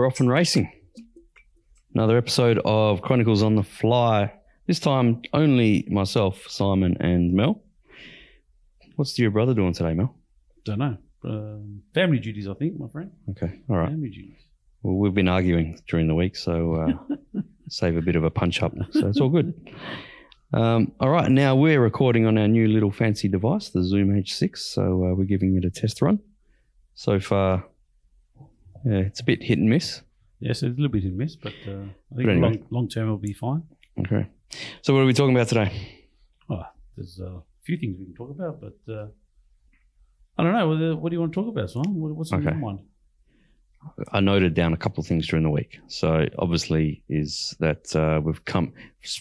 we're off and racing. Another episode of Chronicles on the Fly. This time, only myself, Simon, and Mel. What's your brother doing today, Mel? Don't know. Um, family duties, I think, my friend. Okay, all right. Family duties. Well, we've been arguing during the week, so uh, save a bit of a punch up. So it's all good. Um, all right, now we're recording on our new little fancy device, the Zoom H6. So uh, we're giving it a test run. So far, yeah, it's a bit hit and miss. Yes, it's a little bit hit and miss, but uh, I think anyway. long, long term it'll be fine. Okay. So what are we talking about today? Oh, there's uh, a few things we can talk about, but uh, I don't know. What, what do you want to talk about, Simon? What's on Okay. your mind? I noted down a couple of things during the week. So obviously is that uh, we've come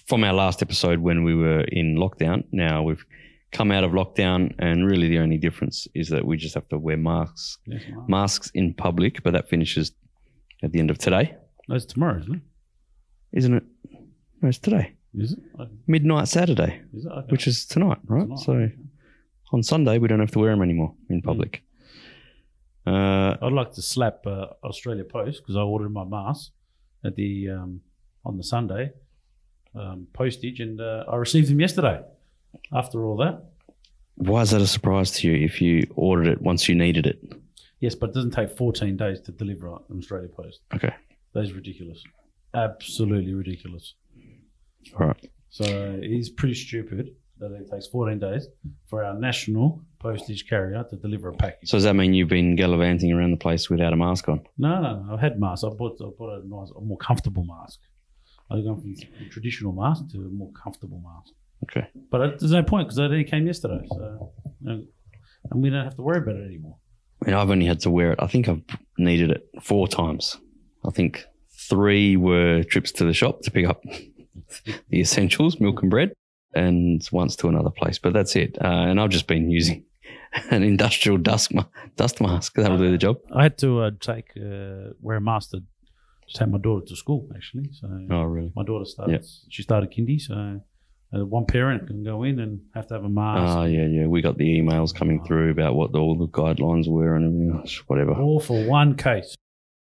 from our last episode when we were in lockdown. Now we've come out of lockdown, and really the only difference is that we just have to wear masks Yes, masks in public. But that finishes at the end of today, That's tomorrow, isn't it? isn't it? No, it's today, Is it? Midnight Saturday, Is it? Okay. which is tonight, right? Tonight. So on Sunday we don't have to wear them anymore in public. Uh, I'd like to slap uh, Australia Post because I ordered my mask at the um, on the Sunday um, postage, and uh, I received them yesterday. After all that, why is that a surprise to you if you ordered it once you needed it? yes, but it doesn't take 14 days to deliver on Australia Post. Okay, That is ridiculous, absolutely ridiculous. all right. So it is pretty stupid that it takes 14 days for our national postage carrier to deliver a package. So does that mean you've been gallivanting around the place without a mask on? No, no, no. I've had masks. I bought, I bought a nice, a more comfortable mask. I've gone from traditional mask to a more comfortable mask. Okay. But there's no point because it only came yesterday, so you know, and we don't have to worry about it anymore. I mean, I've only had to wear it. I think I've needed it four times. I think three were trips to the shop to pick up the essentials, milk and bread, and once to another place. But that's it. Uh, and I've just been using an industrial dust ma- dust mask. That'll do the job. I had to uh, take uh, wear a mask to take my daughter to school actually. So Oh, really? my daughter started. She started kindy, so uh, one parent can go in and have to have a mask. Oh, yeah, yeah. We got the emails coming through about what all the guidelines were and everything else, whatever. All for one case.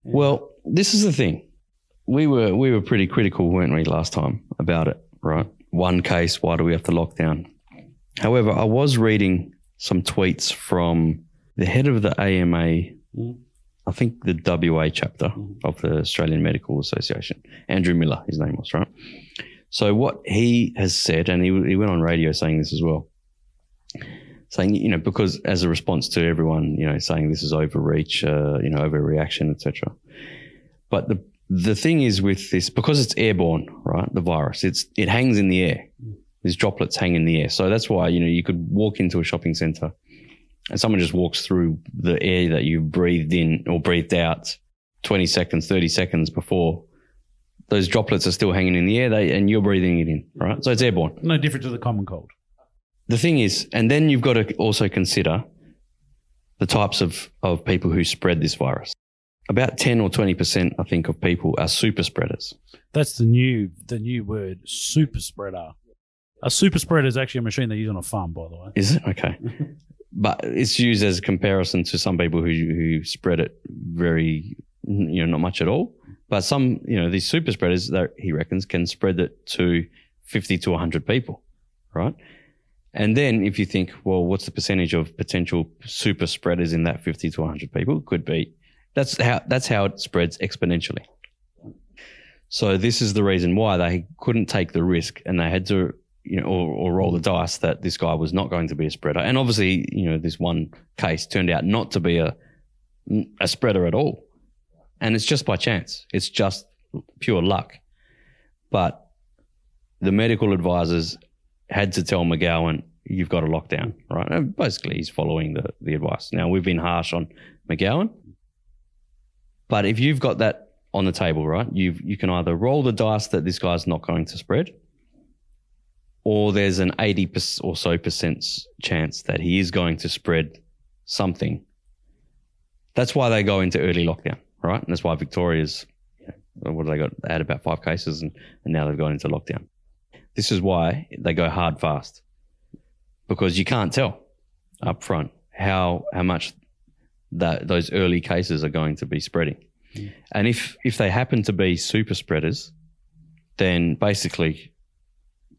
Well, this is the thing. We were we were pretty critical, weren't we, last time about it, right? One case, why do we have to lock down? However, I was reading some tweets from the head of the AMA, Mm. I think the WA chapter Mhm. of the Australian Medical Association, Andrew Miller, his name was, right? So what he has said, and he, he went on radio saying this as well, saying, you know, because as a response to everyone, you know, saying this is overreach, uh, you know, overreaction, etc. But the the thing is with this, because it's airborne, right? The virus, it's it hangs in the air. These droplets hang in the air, so that's why you know you could walk into a shopping center, and someone just walks through the air that you breathed in or breathed out, twenty seconds, thirty seconds before. Those droplets are still hanging in the air, they, and you're breathing it in, right? So it's airborne No different to the common cold. the thing is, and then you've got to also consider the types of, of people who spread this virus. About 10 or 20%, I think, of people are super spreaders. That's the new the new word, super spreader. A super spreader is actually a machine they use on a farm, by the way. Is it? Okay. but it's used as a comparison to some people who, who spread it very, you know, not much at all. But some, you know, these super spreaders that he reckons can spread it to 50 to 100 people, right? And then if you think, well, what's the percentage of potential super spreaders in that 50 to 100 people? Could be. That's how, that's how it spreads exponentially. So this is the reason why they couldn't take the risk and they had to, you know, or, or roll the dice that this guy was not going to be a spreader. And obviously, you know, this one case turned out not to be a, a spreader at all. And it's just by chance. It's just pure luck. But the medical advisors had to tell McGowan, you've got to lockdown, right? And basically, he's following the, the advice. Now, we've been harsh on McGowan. But if you've got that on the table, right, you you can either roll the dice that this guy's not going to spread, or there's an 80 perc- or so percent chance that he is going to spread something. That's why they go into early lockdown, right? And that's why Victoria's, you know, what have they got? They had about five cases and, and now they've gone into lockdown. This is why they go hard fast because you can't tell up front how, how much that those early cases are going to be spreading. Mm. And if if they happen to be super spreaders, then basically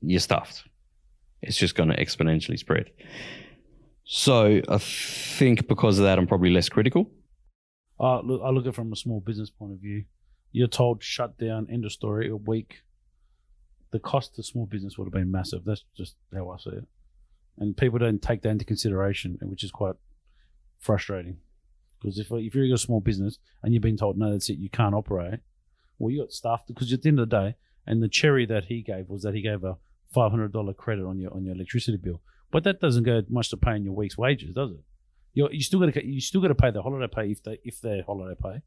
you're stuffed. It's just going to exponentially spread. So I think because of that, I'm probably less critical. Uh, look, I look at it from a small business point of view. You're told shut down, end of story, a week. The cost to small business would have been massive. That's just how I see it. And people don't take that into consideration, which is quite frustrating. Because if, if you're a small business and you've been told, no, that's it, you can't operate, well, you got stuffed. Because at the end of the day, and the cherry that he gave was that he gave a $500 credit on your on your electricity bill. But that doesn't go much to paying your week's wages, does it? You're, you still got to you still got to pay the holiday pay if they if they're holiday pay,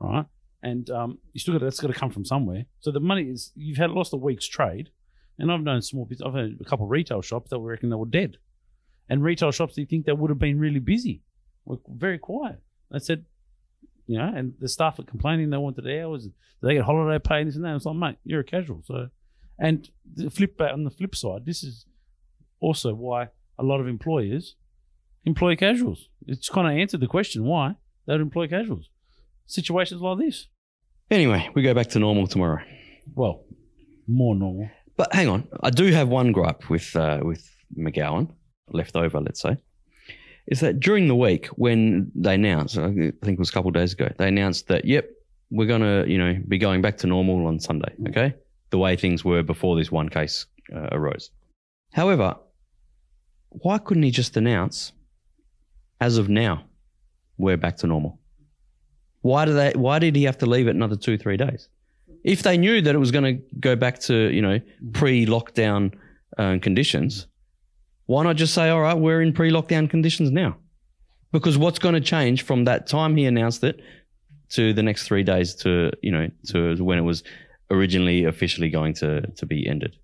right? And um, you still got that's got to come from somewhere. So the money is you've had lost a week's trade, and I've known small business. I've had a couple of retail shops that were reckon they were dead, and retail shops You think they would have been really busy, were very quiet. They said, you know, and the staff are complaining they wanted hours. They get holiday pay and this and that. It's like, mate, you're a casual. So, and the flip on the flip side, this is also why a lot of employers employ casuals. It's kind of answered the question why they don't employ casuals. Situations like this. Anyway, we go back to normal tomorrow. Well, more normal. But hang on, I do have one gripe with uh, with McGowan left over. Let's say is that during the week when they announced, I think it was a couple of days ago, they announced that yep, we're gonna you know be going back to normal on Sunday. Okay, the way things were before this one case uh, arose. However, why couldn't he just announce, as of now, we're back to normal? Why did they? Why did he have to leave it another two, three days? If they knew that it was going to go back to you know pre-lockdown uh, conditions, why not just say, all right, we're in pre-lockdown conditions now? Because what's going to change from that time he announced it to the next three days to you know to when it was originally officially going to to be ended?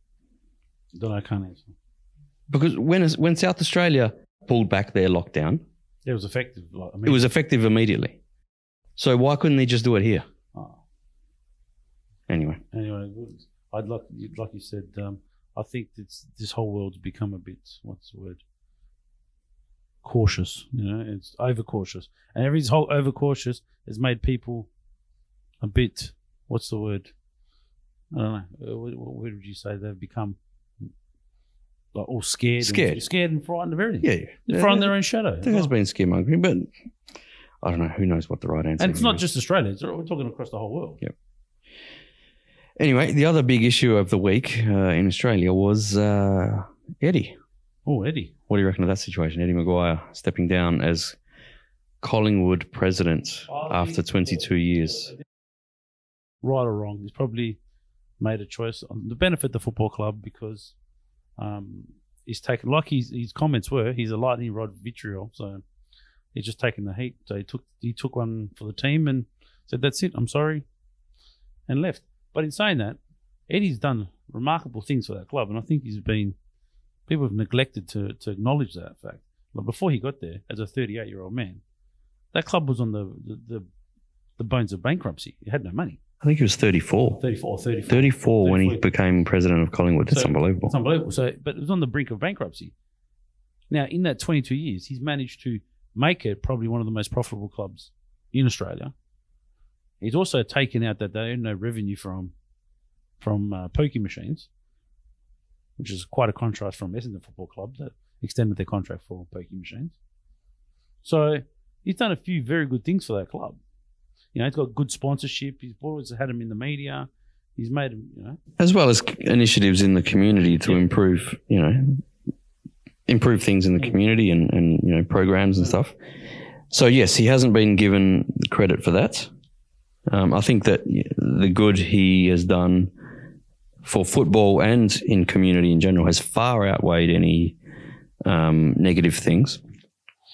Don't I can't answer. Because when when South Australia pulled back their lockdown, It was effective. Like, I mean, it was effective immediately. So why couldn't they just do it here? oh. Anyway, Anyway, I'd like, like you said, um, I think it's, this whole world's become a bit, what's the word? Cautious, you know, it's overcautious. And every whole overcautious has made people a bit, what's the word? I don't know. Uh, What, what would you say? They've become like all scared. and- Scared. scared and frightened of everything. yeah, They're frightened of their own shadow. there has been scaremongering, but I don't know. Who knows what the right answer? Is. And it's not is. just Australia. We're talking across the whole world. Yeah. Anyway, the other big issue of the week uh, in Australia was uh, Eddie. Oh, Eddie. What do you reckon of that situation? Eddie McGuire stepping down as Collingwood president after 22 years. right or wrong, he's probably made a choice on the benefit of the football club because um, he's taken like his his comments were he's a lightning rod vitriol, so he's just taken the heat. So he took he took one for the team and said that's it, I'm sorry, and left. But in saying that, Eddie's done remarkable things for that club, and I think he's been people have neglected to to acknowledge that fact. Like before he got there, as a 38 year old man, that club was on the the, the the bones of bankruptcy. It had no money. I think he was 34. 34, 34. 34 when he became president of Collingwood. That's So- unbelievable. It's unbelievable. So, but it was on the brink of bankruptcy. Now, in that 22 years, he's managed to make it probably one of the most profitable clubs in Australia. He's also taken out that they earn no revenue from from uh, pokie machines, which is quite a contrast from Essendon Football Club that extended their contract for pokie machines. So he's done a few very good things for that club. You know, he's got good sponsorship. He's always had him in the media. He's made him, you know, As well as initiatives in the community to Yeah. improve, you know, improve things in the community and, and, you know, programs and stuff. So, yes, he hasn't been given credit for that. Um, I think that the good he has done for football and in community in general has far outweighed any um, negative things.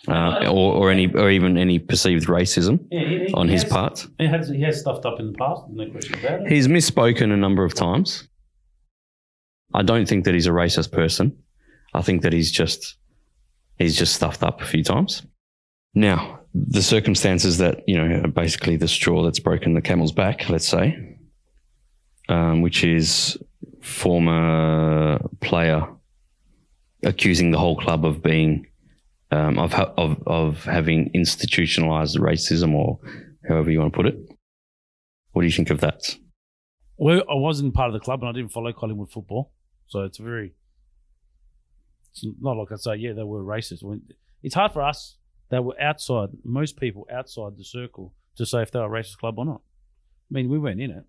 Uh, or, or any, or even any perceived racism Yeah, he- he on his part. He has, he has stuffed up in the past, no question about it. He's misspoken a number of times. I don't think that he's a racist person. I think that he's just he's just stuffed up a few times. Now, the circumstances that you know are basically the straw that's broken the camel's back, let's say, um, which is former player accusing the whole club of being um, of, of of having institutionalized racism or however you want to put it. What do you think of that? Well, I wasn't part of the club and I didn't follow Collingwood football, so it's very. It's not like I say, yeah, they were racist. It's hard for us that were outside, most people outside the circle, to say if they're a racist club or not. I mean, we weren't in it.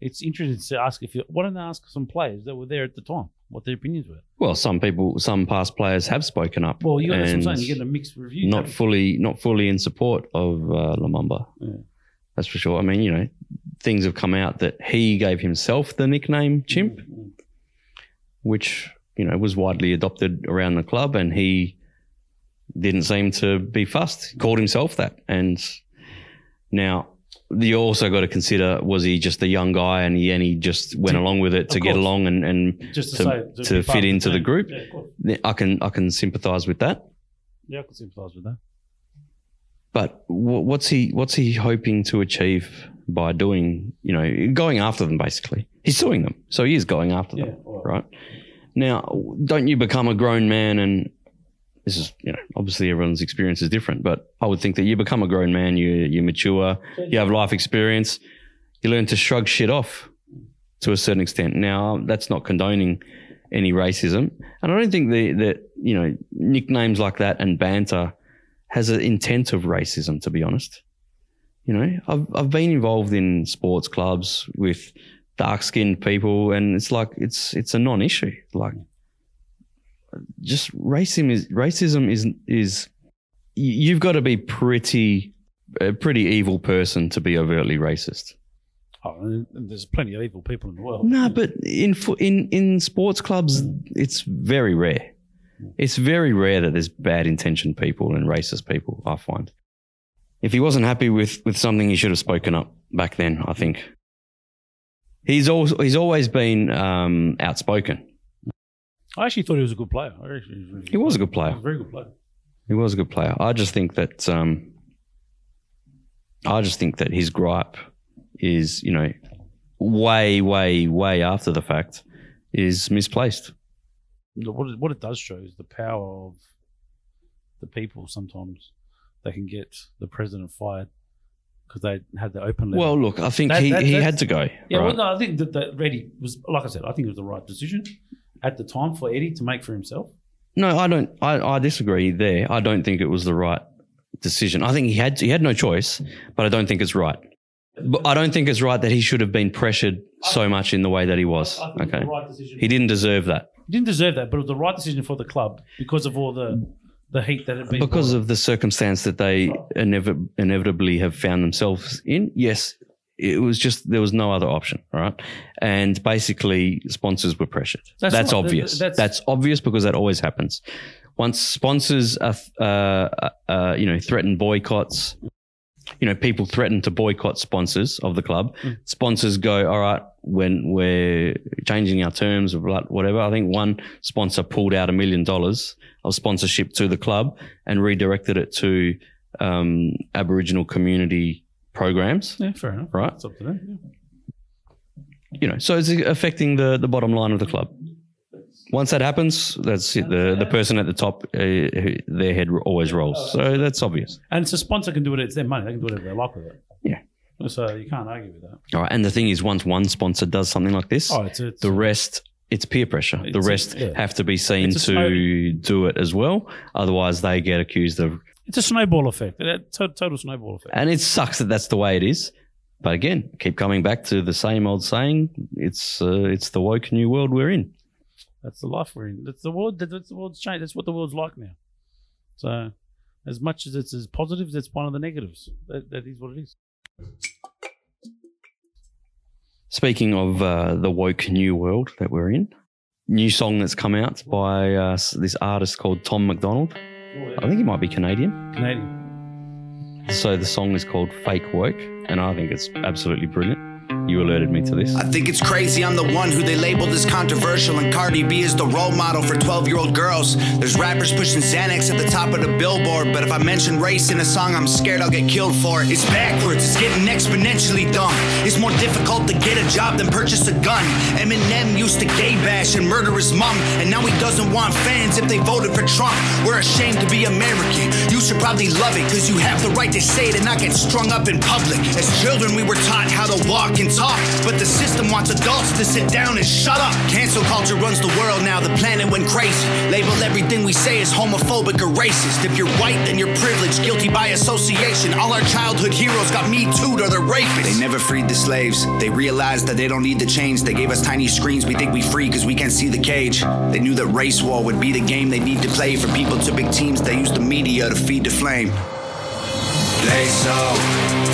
It's interesting to ask if you. Why don't they ask some players that were there at the time what their opinions were? Well, some people, some past players have spoken up. Well, you, that's what I'm saying. You get a mixed review. not fully, not fully in support of uh, Lumumba. Yeah. That's for sure. I mean, you know, things have come out that he gave himself the nickname Chimp, Mm, which you know was widely adopted around the club, and he didn't seem to be fussed. He called himself that, and now you also got to consider was he just a young guy and he and he just went along with it to get along and and Just to, to- say to fit into the team. group. Yeah. I can I can sympathise with that. Yeah, I can sympathise with that. But wh- what's he what's he hoping to achieve by doing you know going after them basically? He's suing them, so he is going after them, Yeah, right. right? Now, don't you become a grown man and this is you know obviously everyone's experience is different, but I would think that you become a grown man, you you mature, you have life experience, you learn to shrug shit off to a certain extent. Now, that's not condoning any racism, and I don't think that you know nicknames like that and banter has an intent of racism. To be honest, you know, I've I've been involved in sports clubs with dark skinned people, and it's like it's it's a non issue. Like, just racism is racism is is you- you've got to be pretty a pretty evil person to be overtly racist. Oh, there's plenty of evil people in the world. No, but in in in sports clubs, it's very rare. It's very rare that there's bad intentioned people and racist people. I find. If he wasn't happy with with something, he should have spoken up back then. I think. He's always he's always been um, outspoken. I actually thought he was a good player. He, was really He was a good player. a very good player. He was a good player. I just think that um, I just think that his gripe is, you know, way, way, way after the fact is misplaced. What it, what it does show is the power of the people. Sometimes they can get the president fired because they had the open. Well, look, I think That- he, that- he had to go. yeah, right? well, no, I think that, that Reddy was, like I said, I think it was the right decision at the time for Eddie to make for himself. No, I don't. I, I disagree there. I don't think it was the right decision. I think he had he had no choice, but I don't think it's right. But I don't think it's right that he should have been pressured so much in the way that he was. I think it was Okay, the right decision. he didn't deserve that He didn't deserve that, but it was the right decision for the club because of all the the heat that had been because of the circumstance that they inevi- inevitably have found themselves in. Yes, it was just there was no other option. right? and basically sponsors were pressured. That's That's, not- obvious. that's- That's, obvious because that always happens. Once sponsors are, uh, uh, uh, you know, threaten boycotts. You know, people threaten to boycott sponsors of the club. Mm. Sponsors go, all right, when we're changing our terms or whatever. I think one sponsor pulled out a million dollars of sponsorship to the club and redirected it to um, Aboriginal community programs. Yeah, fair enough. Right. It's up to them. yeah. You know, so it's affecting the the bottom line of the club. Once that happens, that's it. The the person at the top, uh, their head always rolls. So that's obvious. And it's a sponsor can do it. It's their money. They can do whatever they like with it. Yeah. So you can't argue with that. All right. And the thing is, once one sponsor does something like this, Oh, it's it's the rest it's peer pressure. the a- rest yeah. have to be seen to do it as well. Otherwise, they get accused of. It's a snowball effect. A total snowball effect. And it sucks that that's the way it is. But again, keep coming back to the same old saying. It's uh, it's the woke new world we're in. That's the life we're in. That's the world. That's the world's changed. That's what the world's like now. So, as much as it's as positives, it's one of the negatives. That, that is what it is. Speaking of uh, the woke new world that we're in, new song that's come out by uh, this artist called Tom MacDonald. I think he might be Canadian. Canadian. So the song is called Fake Woke, and I think it's absolutely brilliant. You alerted me to this. I think it's crazy I'm the one who they labeled as controversial, and Cardi B is the role model for 12 year old girls. There's rappers pushing Xanax at the top of the billboard, but if I mention race in a song, I'm scared I'll get killed for it. It's backwards, it's getting exponentially dumb. It's more difficult to get a job than purchase a gun. Eminem used to gay bash and murder his mom, and now he doesn't want fans if they voted for Trump. We're ashamed to be American. You should probably love it, cause you have the right to say it and not get strung up in public. As children, we were taught how to walk and talk, but the system wants adults to sit down and shut up. Cancel culture runs the world now, the planet went crazy. Label everything we say as homophobic or racist. If you're white, then you're privileged, guilty by association. All our childhood heroes got me too or they're rapists. They never freed the slaves. They realized that they don't need the chains. They gave us tiny screens. We think we free because we can't see the cage. They knew that race war would be the game they need to play for people to big teams. They use the media to feed the flame. They so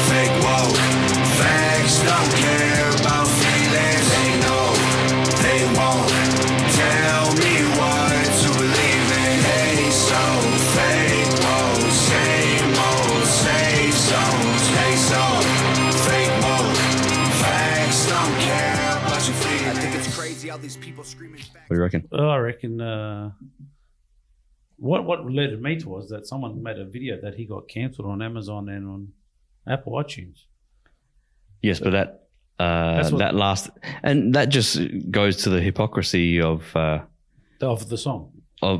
fake woke. Facts don't care about feelings. They know they won't tell me what to believe in. They so fake woke. Same old safe zones. They so fake woke. Facts don't care about your feelings. I think it's crazy how these people screaming. What do you reckon? Oh, I reckon. Uh, what what related me to was that someone made a video that he got cancelled on Amazon and on Apple iTunes. Yes, but that uh, what- that last and that just goes to the hypocrisy of uh, Of the song. of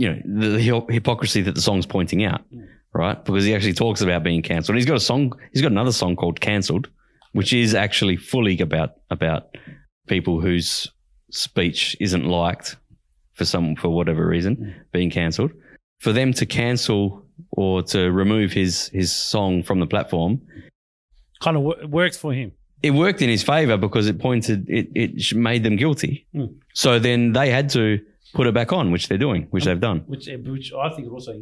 you know the, the hypocrisy that the song's pointing out, right? Because he actually talks about being cancelled. He's got a song. He's got another song called "Cancelled," which is actually fully about about people whose speech isn't liked for some for whatever reason being cancelled. For them to cancel or to remove his his song from the platform, Kind of w- works for him. it worked in his favor because it pointed it it made them guilty. Mm. So then they had to put it back on, which they're doing, which they've done. which which I think also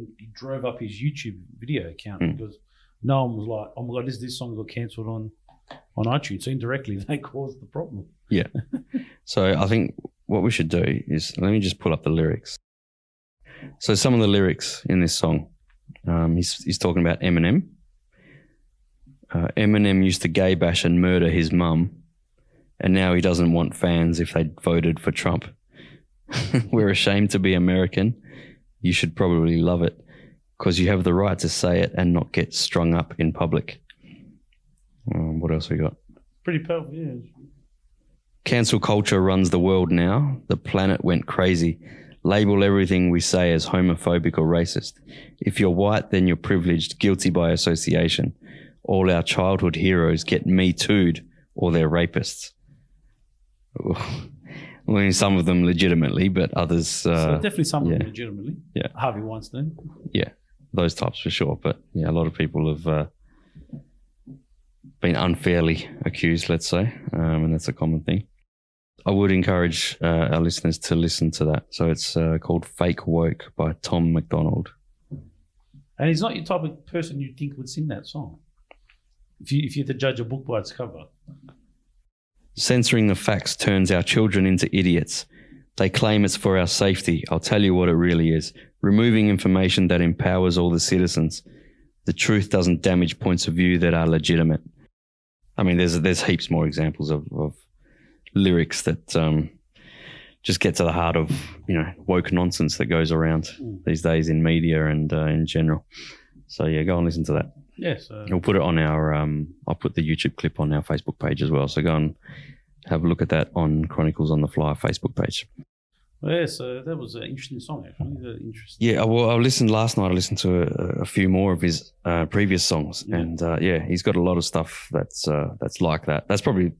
drove up his YouTube video account Mm. because no one was like, "Oh my god, this this song got cancelled on on iTunes." So indirectly, they caused the problem. Yeah. so I think what we should do is let me just pull up the lyrics. So some of the lyrics in this song, um, he's he's talking about Eminem. Uh, Eminem used to gay bash and murder his mum, and now he doesn't want fans if they voted for Trump. We're ashamed to be American. You should probably love it because you have the right to say it and not get strung up in public. Um, what else we got? Pretty powerful, yeah. Cancel culture runs the world now. The planet went crazy. Label everything we say as homophobic or racist. If you're white, then you're privileged, guilty by association. All our childhood heroes get me too'd or they're rapists. I mean, some of them legitimately, but others, so uh, definitely some yeah. legitimately. Yeah. Harvey Weinstein. yeah, those types for sure. But yeah, a lot of people have uh, been unfairly accused, let's say, um, and that's a common thing. I would encourage uh, our listeners to listen to that. So it's uh, called Fake Woke by Tom MacDonald. And he's not your type of person you'd think would sing that song. If you if you had to judge a book by its cover, Censoring the facts turns our children into idiots. They claim it's for our safety. I'll tell you what it really is removing information that empowers all the citizens. The truth doesn't damage points of view that are legitimate. I mean, there's there's heaps more examples of, of lyrics that um, just get to the heart of you know woke nonsense that goes around Mm. these days in media and uh, in general. So yeah, go and listen to that. Yeah. So We'll put it on our. Um, I'll put the YouTube clip on our Facebook page as well. So go and have a look at that on Chronicles on the Fly Facebook page. yeah, so that was an interesting song actually. Interesting. Yeah, well, I listened last night. I listened to a, a few more of his uh, previous songs, Yeah. and uh, yeah, he's got a lot of stuff that's uh, that's like that. That's probably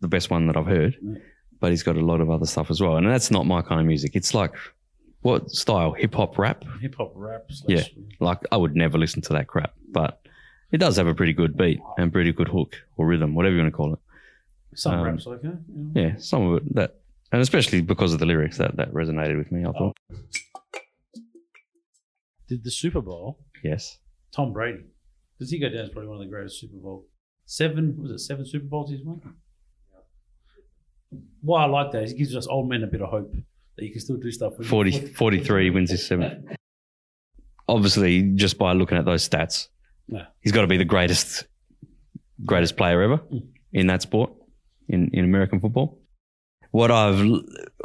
the best one that I've heard. Yeah. But he's got a lot of other stuff as well, and that's not my kind of music. It's like what style? Hip hop, rap? Hip hop rap. Yeah. Like I would never listen to that crap, but it does have a pretty good beat and pretty good hook or rhythm, whatever you want to call it. Some Um, raps okay. Yeah. yeah, some of it that, and especially because of the lyrics that that resonated with me. I thought, Did the Super Bowl? yes, Tom Brady. Does he go down as probably one of the greatest Super Bowl? Seven was it seven Super Bowls he's won? Why I like that is it gives us old men a bit of hope that you can still do stuff. when 40, 43 wins his seventh. Obviously, just by looking at those stats, Yeah. he's got to be the greatest, greatest player ever Mm. in that sport. in, in American football. What I've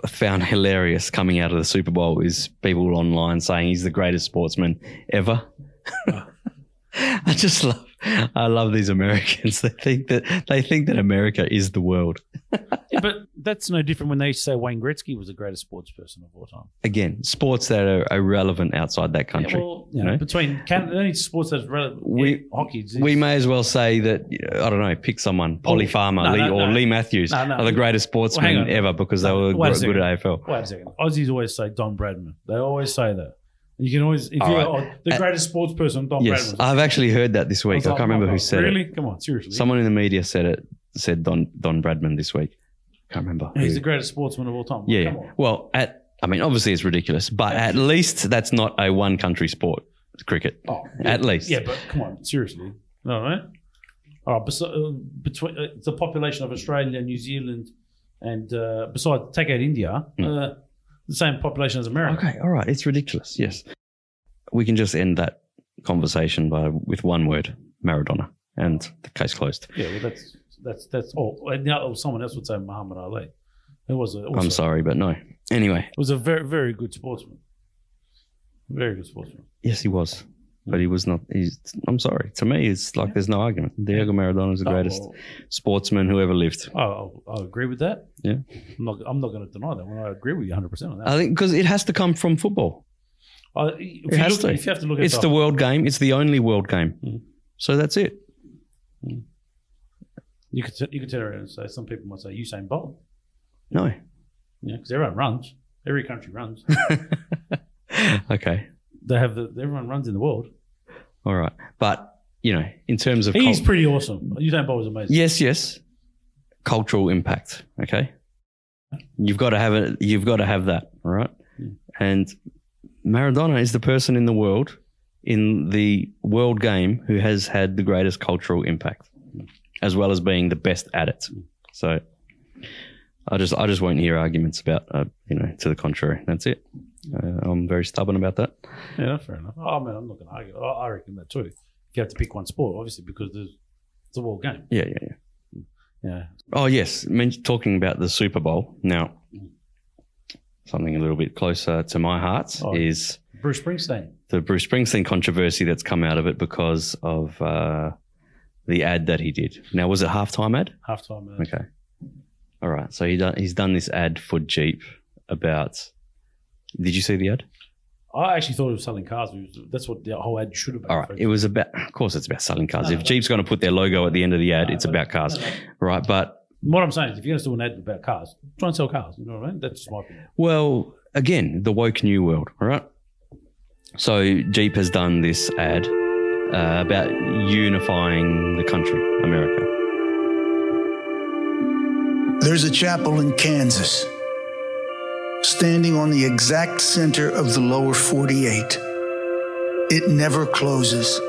found hilarious coming out of the Super Bowl is people online saying he's the greatest sportsman ever. I just love, I love these Americans. They think that they think that America is the world. Yeah, but that's no different when they say Wayne Gretzky was the greatest sports person of all time. Again, sports that are irrelevant outside that country. Yeah, well, you know, know? between Canada, only sports that's relevant, We- yeah, hockey. we may as well say that I don't know. Pick someone, Polly Oh, Farmer, no, Lee, no, or no. Leigh Matthews are the greatest Well, sportsmen on. ever because they were wait a gr- good at AFL. Wait a second. Aussies always say Don Bradman. They always say that. And you can always, if All you're right. oh, the Uh, greatest sports person, Don Yes, Bradman. I've actually heard that this week. I like, can't remember who said really? it. Come on, seriously. Someone in the media said it. Said Don Don Bradman this week. Can't remember. He's who. the greatest sportsman of all time. yeah. Come on. Well, at I mean, obviously it's ridiculous, but at least that's not a one country sport. Cricket. Oh, At least. Yeah, but come on, seriously. No, right? All right, bes- uh, between uh, the population of Australia, New Zealand, and uh, besides, take out India, Hmm. The same population as America. Okay. All right. It's ridiculous. Yes. We can just end that conversation by with one word: Maradona, and the case closed. Yeah, well, that's that's that's all. And now someone else would say Muhammad Ali. It was a, also, I'm sorry, but no. Anyway, it was a very very good sportsman. Very good sportsman. yes, he was, but he was not. He's. I'm sorry. To me, it's like there's no argument. Diego Maradona is the greatest Oh, sportsman who ever lived. oh, I agree with that. Yeah. I'm not. I'm not going to deny that. When I agree with you 100 percent on that. I think because it has to come from football. Uh, if, it you has look, to. if you have to look at It's the world game. It's the only world game. Mm. So that's it. you could you could turn around and say some people might say Usain Bolt. No. Yeah, because everyone runs. Every country runs. okay. They have the everyone runs in the world. All right. But you know, in terms of He's cult- pretty awesome. Usain Bolt is amazing. yes, yes, cultural impact. Okay. You've got to have it. You've got to have that. All right. Mm. And Maradona is the person in the world in the world game who has had the greatest cultural impact, as well as being the best at it. So, I just I just won't hear arguments about uh, you know to the contrary. That's it. Uh, I'm very stubborn about that. Yeah, fair enough. Oh mean, I'm not going to argue. I I reckon that too. You have to pick one sport, obviously, because there's it's a world game. Yeah, yeah, yeah. Yeah. Oh yes, Men- talking about the Super Bowl now. Something a little bit closer to my heart Oh. is Bruce Springsteen. the Bruce Springsteen controversy that's come out of it because of uh, the ad that he did. Now, was it halftime ad? Halftime. Uh, Okay. All right. So he done, he's done this ad for Jeep about. Did you see the ad? I actually thought it was selling cars. That's what the whole ad should have been. All right. It was about. Of course, it's about selling cars. No, if no. Jeep's going to put their logo at the end of the ad, No, it's no, about cars, no, no. right? But What I'm saying is, if you're going to do an ad about cars, try and sell cars. You know what I mean? That's just my opinion. Well, again, the woke new world, all right? So Jeep has done this ad uh, about unifying the country, America. There's a chapel in Kansas, standing on the exact center of the lower 48. It never closes.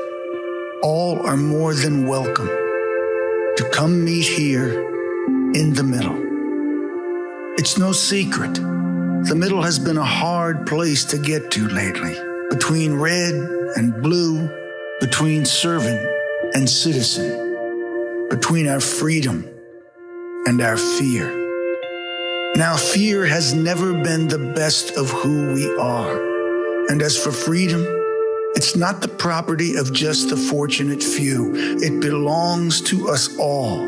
All are more than welcome to come meet here in the middle. It's no secret. The middle has been a hard place to get to lately, between red and blue, between servant and citizen, between our freedom and our fear. Now, fear has never been the best of who we are. And as for freedom, it's not the property of just the fortunate few. It belongs to us all.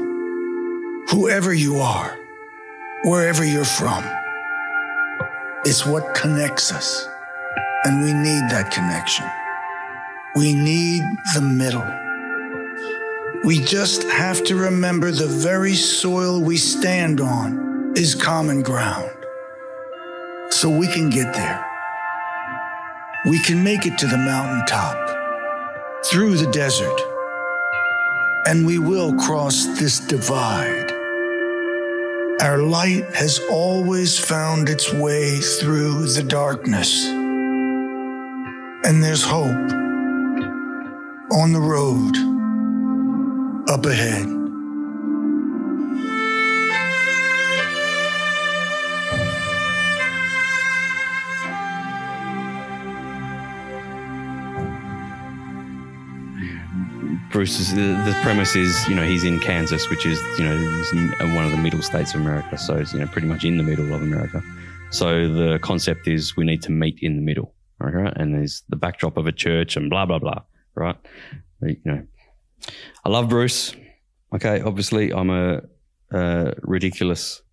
Whoever you are, wherever you're from, it's what connects us. And we need that connection. We need the middle. We just have to remember the very soil we stand on is common ground. So we can get there. We can make it to the mountaintop, through the desert, and we will cross this divide. Our light has always found its way through the darkness. And there's hope on the road up ahead. Bruce is the, premise is you know he's in Kansas, which is you know one of the middle states of America, so it's you know pretty much in the middle of America. So the concept is we need to meet in the middle, right? And there's the backdrop of a church and blah blah blah, right? You know, I love Bruce. Okay, obviously I'm a, a ridiculous,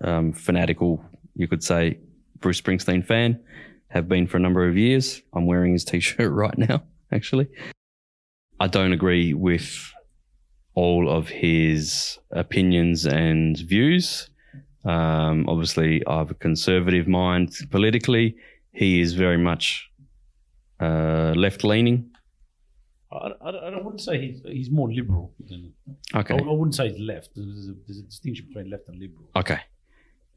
um, fanatical, you could say, Bruce Springsteen fan. Have been for a number of years. I'm wearing his t-shirt right now, actually. I don't agree with all of his opinions and views. Um, obviously, I have a conservative mind politically. He is very much uh, left leaning. I, I, I wouldn't say he's he's more liberal than. Okay. I, I wouldn't say he's left. There's a, there's a distinction between left and liberal. Okay.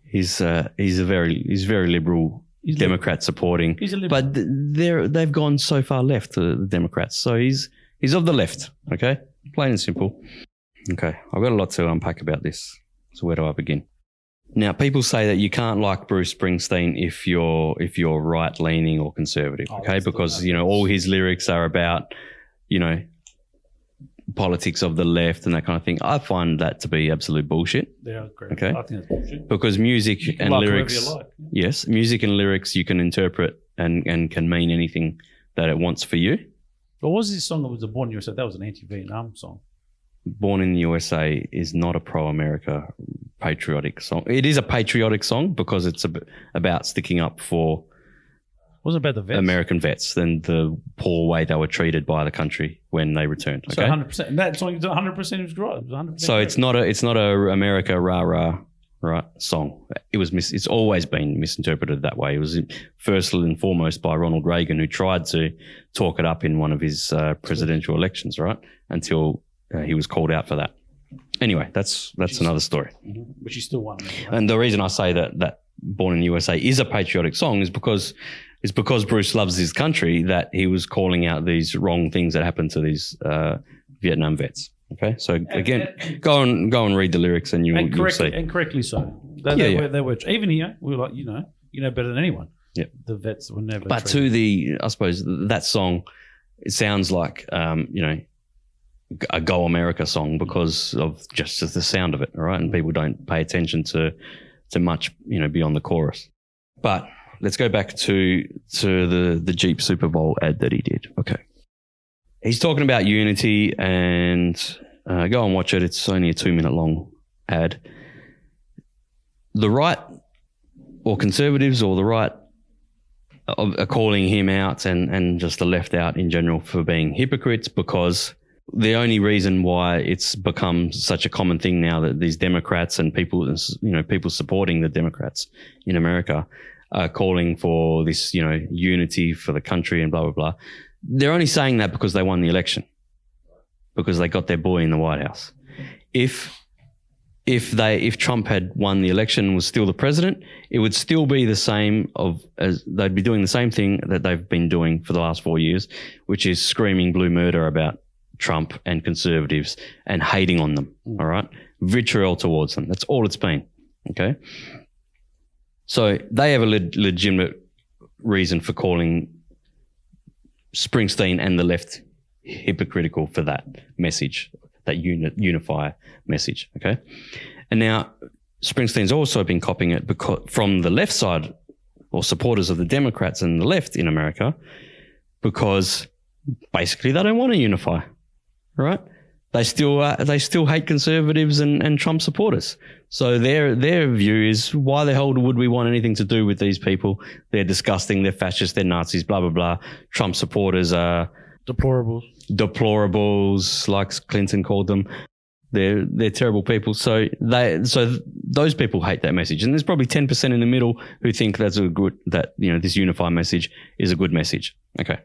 He's uh, he's a very he's very liberal He's Democrat supporting, He's a liberal. but they're they've gone so far left the Democrats. So he's he's of the left. Okay, plain and simple. Okay, I've got a lot to unpack about this. So where do I begin? Now, people say that you can't like Bruce Springsteen if you're if you're right leaning or conservative. Oh, Okay, because you know all his lyrics are about you know politics of the left and that kind of thing. I find that to be absolute bullshit are correct. Okay. I think that's bullshit. because music and like lyrics. like. Yes, music and lyrics you can interpret and, and can mean anything that it wants for you. What was this song that was a Born in the USA? That was an anti-Vietnam song. Born in the USA is not a pro America patriotic song. It is a patriotic song because it's ab- about sticking up for Wasn't about the vets. American vets and the poor way they were treated by the country when they returned. So Okay. 100. percent And that song, 100 percent was right. It was 100. So it's not a it's not a America rah rah right song. It was mis- it's always been misinterpreted that way. It was first and foremost by Ronald Reagan who tried to talk it up in one of his uh, presidential elections, right? Until uh, he was called out for that. Anyway, that's that's another story. But you still won. Right? And the reason I say that that Born in the USA is a patriotic song is because it's because Bruce loves his country that he was calling out these wrong things that happened to these uh, Vietnam vets. Okay, so again, go and go and read the lyrics and you, and you'll correctly, see. and correctly so. They, Yeah, they, yeah. Were, they were even here. We were like, you know, you know better than anyone. Yep. The vets were never. But treated- to the, I suppose that song, it sounds like um, you know a Go America song because of just the sound of it, all right? And people don't pay attention to to much, you know, beyond the chorus. But let's go back to to the the Jeep Super Bowl ad that he did. Okay, he's talking about unity, and uh, go and watch it. It's only a two minute long ad. The right or conservatives or the right are calling him out and, and just the left out in general for being hypocrites because the only reason why it's become such a common thing now that these Democrats and people, you know, people supporting the Democrats in America are calling for this, you know, unity for the country and blah, blah, blah. They're only saying that because they won the election, because they got their boy in the White House. If if they if Trump had won the election and was still the president, it would still be the same of as they'd be doing the same thing that they've been doing for the last four years, which is screaming blue murder about Trump and conservatives and hating on them. Mm. All right, vitriol towards them. That's all it's been. Okay, so they have a le- legitimate reason for calling Springsteen and the left hypocritical for that message, that uni- unify message. Okay. And now Springsteen's also been copying it because from the left side or supporters of the Democrats and the left in America, because basically they don't want to unify, right? They still uh, they still hate conservatives and, and Trump supporters. So their their view is why the hell would we want anything to do with these people? They're disgusting. They're fascists. They're Nazis. Blah blah blah. Trump supporters are deplorables. deplorables, like Clinton called them. They're they're terrible people. So they so those people hate that message, and there's probably ten percent in the middle who think that's a good that you know this unify message is a good message. Okay,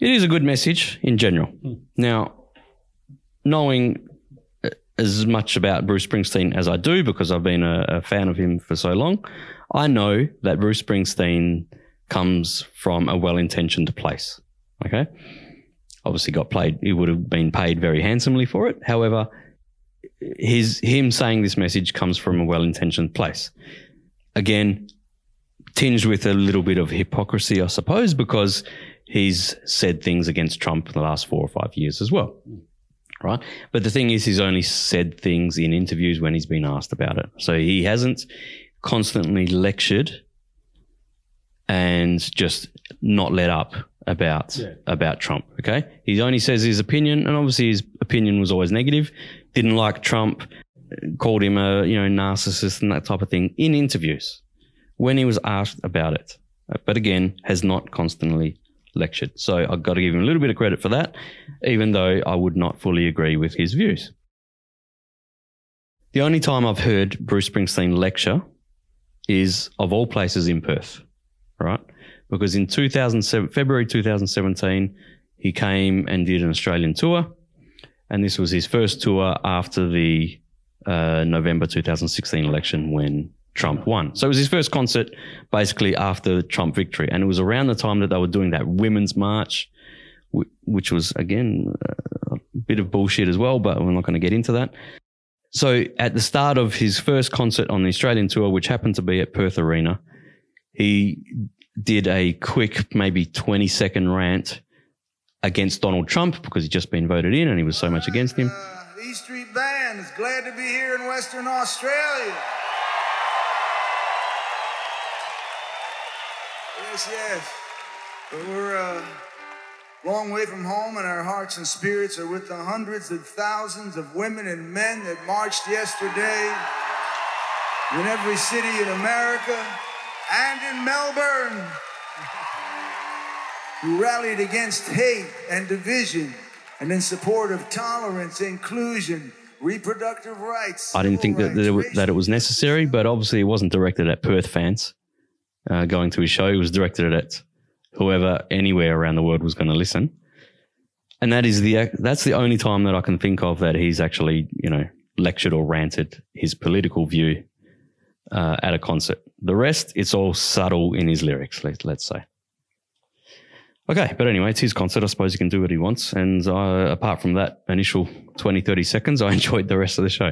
it is a good message in general. Now, knowing uh, as much about Bruce Springsteen as I do because I've been a, a fan of him for so long, I know that Bruce Springsteen comes from a well-intentioned place. Okay obviously got played he would have been paid very handsomely for it however his him saying this message comes from a well-intentioned place again tinged with a little bit of hypocrisy i suppose because he's said things against Trump in the last four or five years as well. Right. But the thing is, he's only said things in interviews when he's been asked about it. So he hasn't constantly lectured and just not let up about Yeah. about Trump. Okay, he only says his opinion, and obviously his opinion was always negative. Didn't like Trump, called him a you know narcissist and that type of thing in interviews when he was asked about it. But again, has not constantly lectured. So I've got to give him a little bit of credit for that, even though I would not fully agree with his views. The only time I've heard Bruce Springsteen lecture is of all places in Perth, right? Because in 2007, February 2017, he came and did an Australian tour, and this was his first tour after the uh, November 2016 election when Trump won. So it was his first concert basically after the Trump victory, and it was around the time that they were doing that women's march, which was again uh, a bit of bullshit as well, but we're not going to get into that. So at the start of his first concert on the Australian tour, which happened to be at Perth Arena, he did a quick, maybe 20 second rant against Donald Trump because he'd just been voted in and he was so much against him. Uh, Street Band is glad to be here in Western Australia. Yes, yes. But we're a long way from home, and our hearts and spirits are with the hundreds of thousands of women and men that marched yesterday in every city in America and in Melbourne who rallied against hate and division and in support of tolerance, inclusion, reproductive rights. I didn't think that, that, it, that it was necessary, but obviously it wasn't directed at Perth fans uh, going to his show. It was directed at whoever anywhere around the world was going to listen. And that is the that's the only time that I can think of that he's actually you know lectured or ranted his political view uh, at a concert. The rest, it's all subtle in his lyrics. Let, let's say. Okay, but anyway, it's his concert. I suppose he can do what he wants. And uh, apart from that initial 20, 30 seconds, I enjoyed the rest of the show.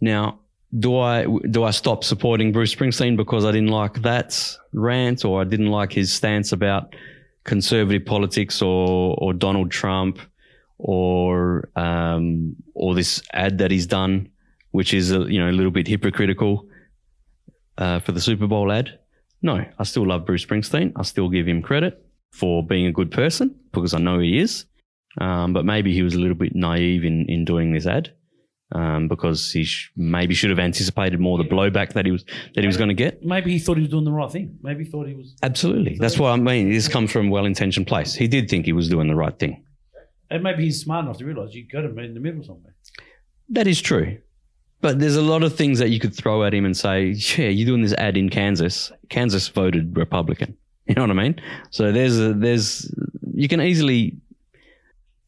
Now, do I do I stop supporting Bruce Springsteen because I didn't like that rant or I didn't like his stance about conservative politics or or Donald Trump or um, or this ad that he's done, which is a, you know a little bit hypocritical uh, for the Super Bowl ad? No, I still love Bruce Springsteen. I still give him credit for being a good person because I know he is. Um, but maybe he was a little bit naive in, in doing this ad um, because he sh- maybe should have anticipated more the blowback that he was that he was going to get. Maybe he thought he was doing the right thing. Maybe he thought he was. Absolutely, that's what I mean. This comes from a well-intentioned place. He did think he was doing the right thing. And maybe he's smart enough to realize you got to be in the middle somewhere. That is true. But there's a lot of things that you could throw at him and say, yeah, you're doing this ad in Kansas. Kansas voted Republican. You know what I mean? So there's a, there's, you can easily,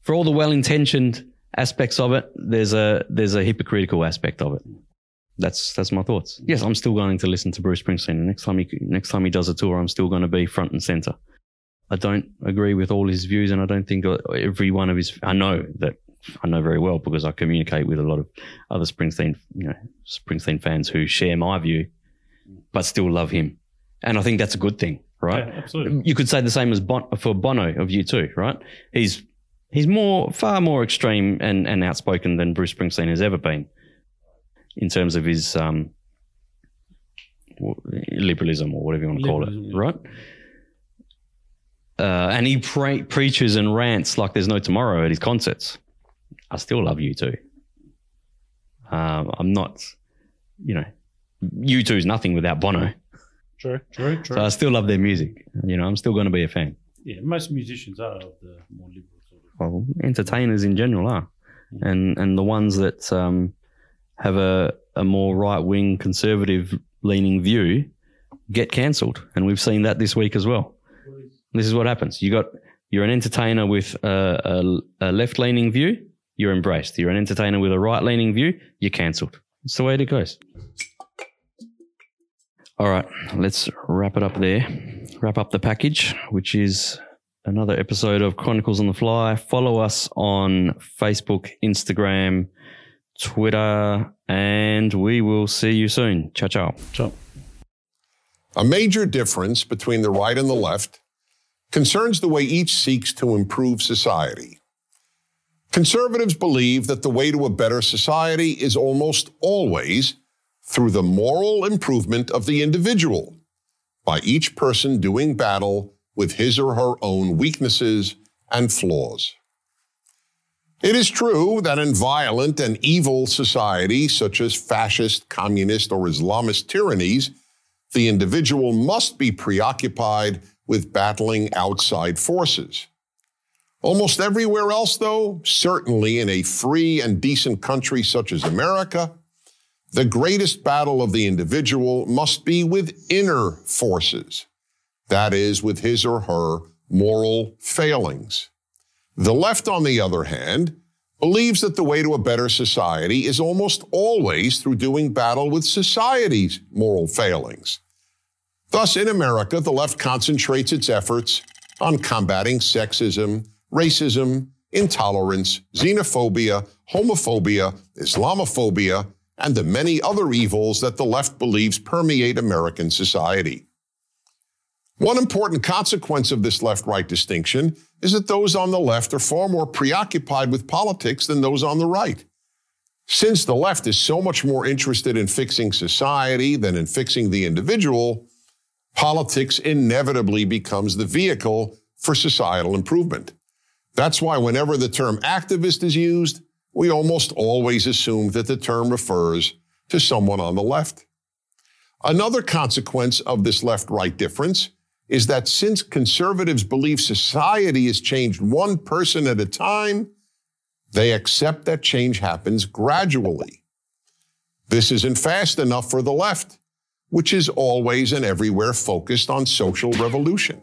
for all the well-intentioned aspects of it, there's a, there's a hypocritical aspect of it. That's, that's my thoughts. Yes, I'm still going to listen to Bruce Springsteen. Next time he, next time he does a tour, I'm still going to be front and center. I don't agree with all his views and I don't think every one of his, I know that I know very well because I communicate with a lot of other Springsteen, you know, Springsteen fans who share my view, but still love him. And I think that's a good thing, right? Yeah, absolutely. You could say the same as bon- for Bono of U2, right? He's he's more far more extreme and, and outspoken than Bruce Springsteen has ever been in terms of his um, liberalism or whatever you want to call it, right? Uh, and he pre- preaches and rants like there's no tomorrow at his concerts. I still love U2. Um, I'm not, you know, U2 is nothing without Bono. True, true, true. So I still love their music. You know, I'm still going to be a fan. yeah, most musicians are of the more liberal. Well, entertainers in general are, and and the ones that um, have a a more right wing conservative leaning view get cancelled, and we've seen that this week as well. This is what happens. You got you're an entertainer with a, a, a left leaning view, you're embraced. You're an entertainer with a right leaning view, you're cancelled. It's the way it goes. All right, let's wrap it up there. Wrap up the package, which is another episode of Chronicles on the Fly. Follow us on Facebook, Instagram, Twitter, and we will see you soon. Ciao, ciao. Ciao. A major difference between the right and the left concerns the way each seeks to improve society. Conservatives believe that the way to a better society is almost always through the moral improvement of the individual, by each person doing battle with his or her own weaknesses and flaws. It is true that in violent and evil societies, such as fascist, communist, or Islamist tyrannies, the individual must be preoccupied with battling outside forces. Almost everywhere else, though, certainly in a free and decent country such as America, the greatest battle of the individual must be with inner forces, that is, with his or her moral failings. The left, on the other hand, believes that the way to a better society is almost always through doing battle with society's moral failings. Thus, in America, the left concentrates its efforts on combating sexism, racism, intolerance, xenophobia, homophobia, Islamophobia, and the many other evils that the left believes permeate American society. One important consequence of this left right distinction is that those on the left are far more preoccupied with politics than those on the right. Since the left is so much more interested in fixing society than in fixing the individual, politics inevitably becomes the vehicle for societal improvement. That's why whenever the term activist is used, we almost always assume that the term refers to someone on the left. Another consequence of this left right difference is that since conservatives believe society is changed one person at a time, they accept that change happens gradually. This isn't fast enough for the left, which is always and everywhere focused on social revolution.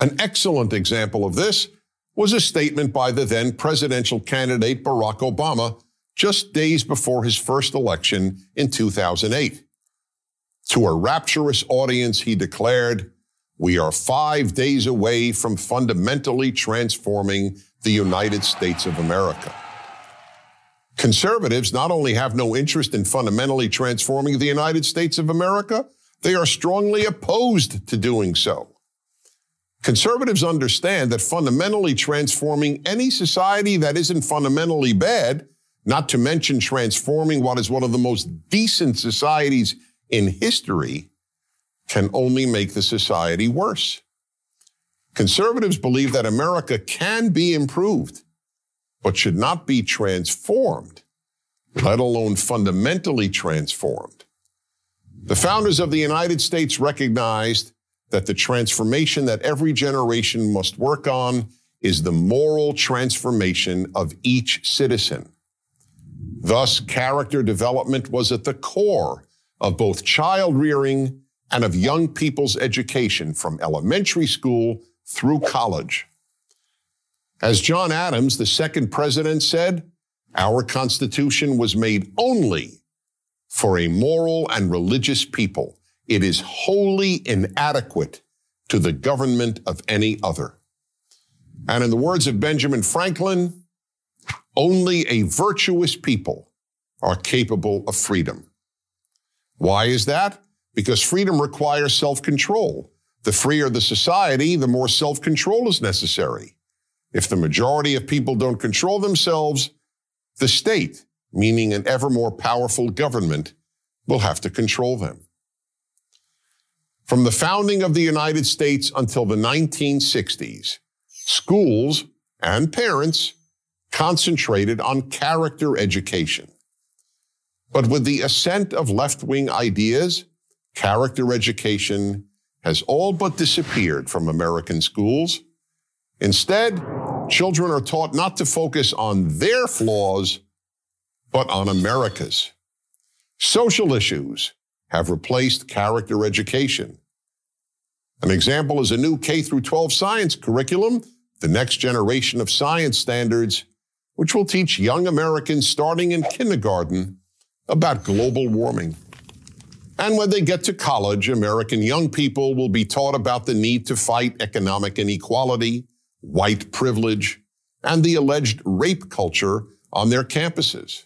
An excellent example of this was a statement by the then presidential candidate Barack Obama just days before his first election in 2008. To a rapturous audience, he declared, We are five days away from fundamentally transforming the United States of America. Conservatives not only have no interest in fundamentally transforming the United States of America, they are strongly opposed to doing so. Conservatives understand that fundamentally transforming any society that isn't fundamentally bad, not to mention transforming what is one of the most decent societies in history, can only make the society worse. Conservatives believe that America can be improved, but should not be transformed, let alone fundamentally transformed. The founders of the United States recognized that the transformation that every generation must work on is the moral transformation of each citizen. Thus, character development was at the core of both child rearing and of young people's education from elementary school through college. As John Adams, the second president, said, our Constitution was made only for a moral and religious people it is wholly inadequate to the government of any other. And in the words of Benjamin Franklin, only a virtuous people are capable of freedom. Why is that? Because freedom requires self-control. The freer the society, the more self-control is necessary. If the majority of people don't control themselves, the state, meaning an ever more powerful government, will have to control them. From the founding of the United States until the 1960s, schools and parents concentrated on character education. But with the ascent of left wing ideas, character education has all but disappeared from American schools. Instead, children are taught not to focus on their flaws, but on America's. Social issues have replaced character education. An example is a new K through 12 science curriculum, the next generation of science standards, which will teach young Americans starting in kindergarten about global warming. And when they get to college, American young people will be taught about the need to fight economic inequality, white privilege, and the alleged rape culture on their campuses.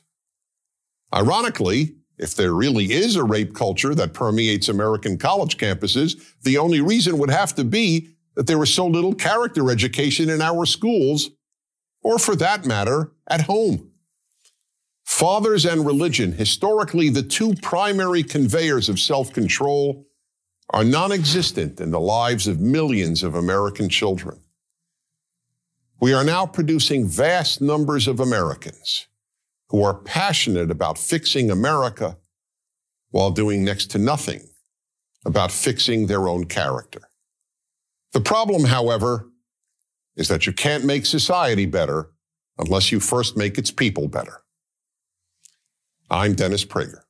Ironically, if there really is a rape culture that permeates American college campuses, the only reason would have to be that there is so little character education in our schools, or for that matter, at home. Fathers and religion, historically the two primary conveyors of self control, are non existent in the lives of millions of American children. We are now producing vast numbers of Americans who are passionate about fixing America while doing next to nothing about fixing their own character. The problem, however, is that you can't make society better unless you first make its people better. I'm Dennis Prager.